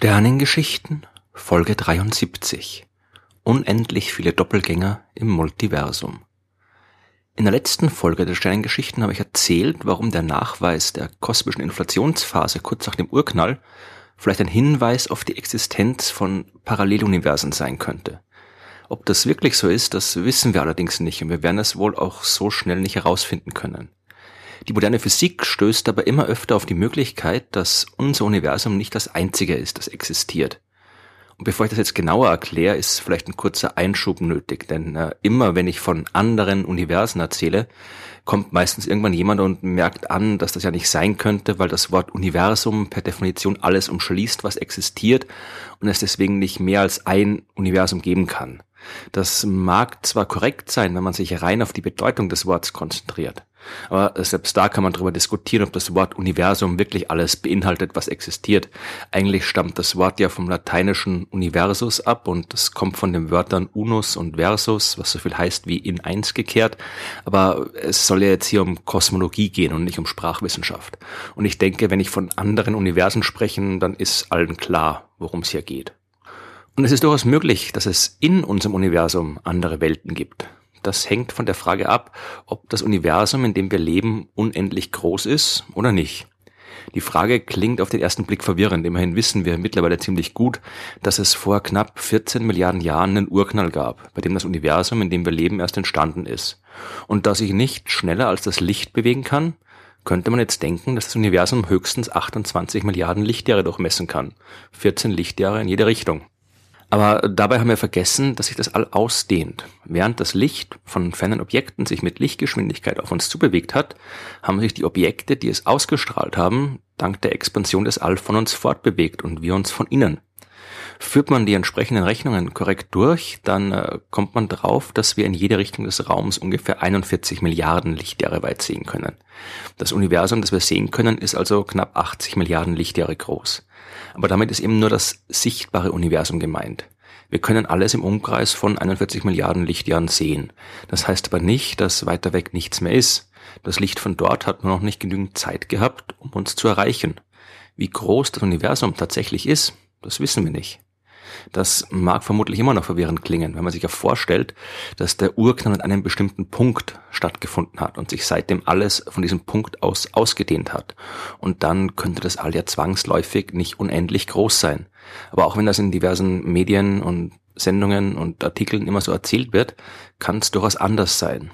Sternengeschichten Folge 73 Unendlich viele Doppelgänger im Multiversum. In der letzten Folge der Sternengeschichten habe ich erzählt, warum der Nachweis der kosmischen Inflationsphase kurz nach dem Urknall vielleicht ein Hinweis auf die Existenz von Paralleluniversen sein könnte. Ob das wirklich so ist, das wissen wir allerdings nicht und wir werden es wohl auch so schnell nicht herausfinden können. Die moderne Physik stößt aber immer öfter auf die Möglichkeit, dass unser Universum nicht das einzige ist, das existiert. Und bevor ich das jetzt genauer erkläre, ist vielleicht ein kurzer Einschub nötig, denn äh, immer wenn ich von anderen Universen erzähle, kommt meistens irgendwann jemand und merkt an, dass das ja nicht sein könnte, weil das Wort Universum per Definition alles umschließt, was existiert und es deswegen nicht mehr als ein Universum geben kann. Das mag zwar korrekt sein, wenn man sich rein auf die Bedeutung des Wortes konzentriert. Aber selbst da kann man darüber diskutieren, ob das Wort Universum wirklich alles beinhaltet, was existiert. Eigentlich stammt das Wort ja vom lateinischen Universus ab und es kommt von den Wörtern unus und versus, was so viel heißt wie in eins gekehrt. Aber es soll ja jetzt hier um Kosmologie gehen und nicht um Sprachwissenschaft. Und ich denke, wenn ich von anderen Universen spreche, dann ist allen klar, worum es hier geht. Und es ist durchaus möglich, dass es in unserem Universum andere Welten gibt. Das hängt von der Frage ab, ob das Universum, in dem wir leben, unendlich groß ist oder nicht. Die Frage klingt auf den ersten Blick verwirrend. Immerhin wissen wir mittlerweile ziemlich gut, dass es vor knapp 14 Milliarden Jahren einen Urknall gab, bei dem das Universum, in dem wir leben, erst entstanden ist. Und da sich nicht schneller als das Licht bewegen kann, könnte man jetzt denken, dass das Universum höchstens 28 Milliarden Lichtjahre durchmessen kann. 14 Lichtjahre in jede Richtung. Aber dabei haben wir vergessen, dass sich das All ausdehnt. Während das Licht von fernen Objekten sich mit Lichtgeschwindigkeit auf uns zubewegt hat, haben sich die Objekte, die es ausgestrahlt haben, dank der Expansion des All von uns fortbewegt und wir uns von innen. Führt man die entsprechenden Rechnungen korrekt durch, dann äh, kommt man drauf, dass wir in jede Richtung des Raums ungefähr 41 Milliarden Lichtjahre weit sehen können. Das Universum, das wir sehen können, ist also knapp 80 Milliarden Lichtjahre groß. Aber damit ist eben nur das sichtbare Universum gemeint. Wir können alles im Umkreis von 41 Milliarden Lichtjahren sehen. Das heißt aber nicht, dass weiter weg nichts mehr ist. Das Licht von dort hat nur noch nicht genügend Zeit gehabt, um uns zu erreichen. Wie groß das Universum tatsächlich ist, das wissen wir nicht. Das mag vermutlich immer noch verwirrend klingen, wenn man sich ja vorstellt, dass der Urknall an einem bestimmten Punkt stattgefunden hat und sich seitdem alles von diesem Punkt aus ausgedehnt hat. Und dann könnte das All ja zwangsläufig nicht unendlich groß sein. Aber auch wenn das in diversen Medien und Sendungen und Artikeln immer so erzählt wird, kann es durchaus anders sein.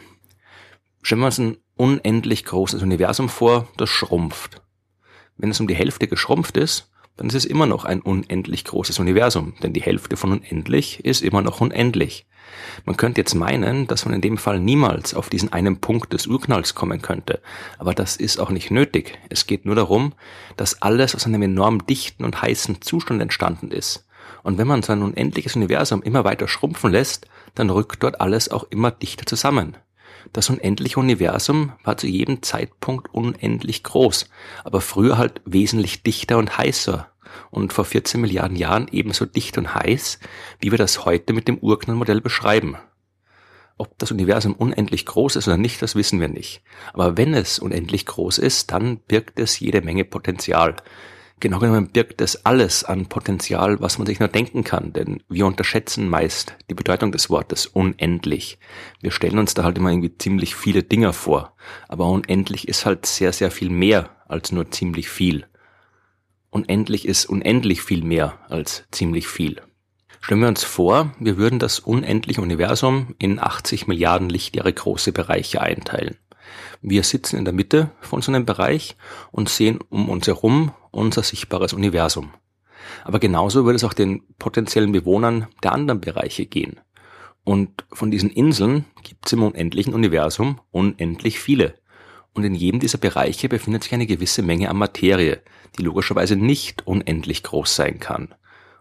Stellen wir uns ein unendlich großes Universum vor, das schrumpft. Wenn es um die Hälfte geschrumpft ist, dann ist es immer noch ein unendlich großes Universum, denn die Hälfte von unendlich ist immer noch unendlich. Man könnte jetzt meinen, dass man in dem Fall niemals auf diesen einen Punkt des Urknalls kommen könnte, aber das ist auch nicht nötig. Es geht nur darum, dass alles aus einem enorm dichten und heißen Zustand entstanden ist. Und wenn man so ein unendliches Universum immer weiter schrumpfen lässt, dann rückt dort alles auch immer dichter zusammen. Das unendliche Universum war zu jedem Zeitpunkt unendlich groß, aber früher halt wesentlich dichter und heißer und vor 14 Milliarden Jahren ebenso dicht und heiß, wie wir das heute mit dem Urknallmodell beschreiben. Ob das Universum unendlich groß ist oder nicht, das wissen wir nicht. Aber wenn es unendlich groß ist, dann birgt es jede Menge Potenzial. Genau genommen birgt es alles an Potenzial, was man sich nur denken kann, denn wir unterschätzen meist die Bedeutung des Wortes unendlich. Wir stellen uns da halt immer irgendwie ziemlich viele Dinge vor, aber unendlich ist halt sehr, sehr viel mehr als nur ziemlich viel. Unendlich ist unendlich viel mehr als ziemlich viel. Stellen wir uns vor, wir würden das unendliche Universum in 80 Milliarden Lichtjahre große Bereiche einteilen. Wir sitzen in der Mitte von so einem Bereich und sehen um uns herum unser sichtbares Universum. Aber genauso würde es auch den potenziellen Bewohnern der anderen Bereiche gehen. Und von diesen Inseln gibt es im unendlichen Universum unendlich viele. Und in jedem dieser Bereiche befindet sich eine gewisse Menge an Materie, die logischerweise nicht unendlich groß sein kann.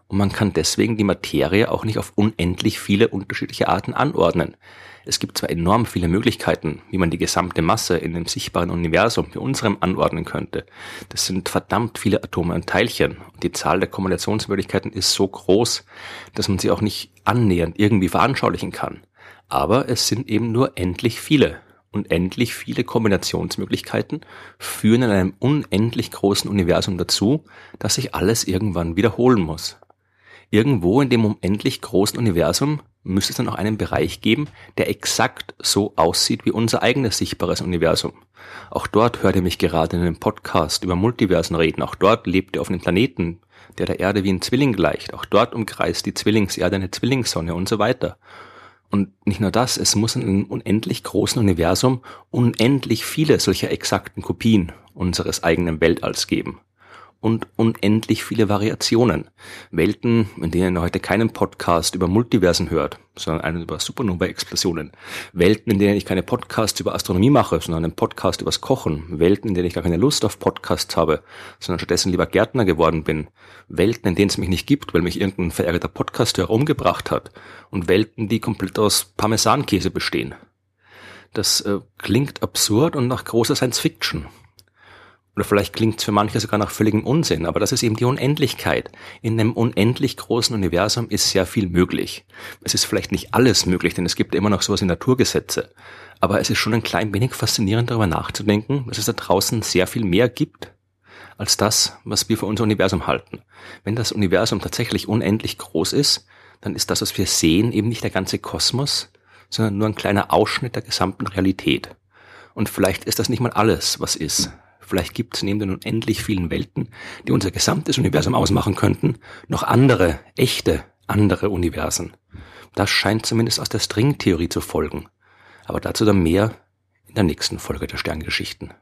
Und man kann deswegen die Materie auch nicht auf unendlich viele unterschiedliche Arten anordnen. Es gibt zwar enorm viele Möglichkeiten, wie man die gesamte Masse in dem sichtbaren Universum bei unserem anordnen könnte. Das sind verdammt viele Atome und Teilchen. Und die Zahl der Kombinationsmöglichkeiten ist so groß, dass man sie auch nicht annähernd irgendwie veranschaulichen kann. Aber es sind eben nur endlich viele. unendlich viele Kombinationsmöglichkeiten führen in einem unendlich großen Universum dazu, dass sich alles irgendwann wiederholen muss. Irgendwo in dem unendlich großen Universum müsste es dann auch einen Bereich geben, der exakt so aussieht wie unser eigenes sichtbares Universum. Auch dort hört ihr mich gerade in einem Podcast über Multiversen reden. Auch dort lebt ihr auf einem Planeten, der der Erde wie ein Zwilling gleicht. Auch dort umkreist die Zwillingserde eine Zwillingssonne und so weiter. Und nicht nur das, es muss in einem unendlich großen Universum unendlich viele solcher exakten Kopien unseres eigenen Weltalls geben und unendlich viele Variationen. Welten, in denen ihr heute keinen Podcast über Multiversen hört, sondern einen über Supernova-Explosionen. Welten, in denen ich keine Podcasts über Astronomie mache, sondern einen Podcast übers Kochen. Welten, in denen ich gar keine Lust auf Podcasts habe, sondern stattdessen lieber Gärtner geworden bin. Welten, in denen es mich nicht gibt, weil mich irgendein verärgerter Podcasteur umgebracht hat. Und Welten, die komplett aus Parmesankäse bestehen. Das äh, klingt absurd und nach großer Science Fiction. Oder vielleicht klingt es für manche sogar nach völligem Unsinn, aber das ist eben die Unendlichkeit. In einem unendlich großen Universum ist sehr viel möglich. Es ist vielleicht nicht alles möglich, denn es gibt immer noch sowas wie Naturgesetze. Aber es ist schon ein klein wenig faszinierend darüber nachzudenken, dass es da draußen sehr viel mehr gibt als das, was wir für unser Universum halten. Wenn das Universum tatsächlich unendlich groß ist, dann ist das, was wir sehen, eben nicht der ganze Kosmos, sondern nur ein kleiner Ausschnitt der gesamten Realität. Und vielleicht ist das nicht mal alles, was ist, Vielleicht gibt es neben den unendlich vielen Welten, die unser gesamtes Universum ausmachen könnten, noch andere, echte, andere Universen. Das scheint zumindest aus der Stringtheorie zu folgen. Aber dazu dann mehr in der nächsten Folge der Sterngeschichten.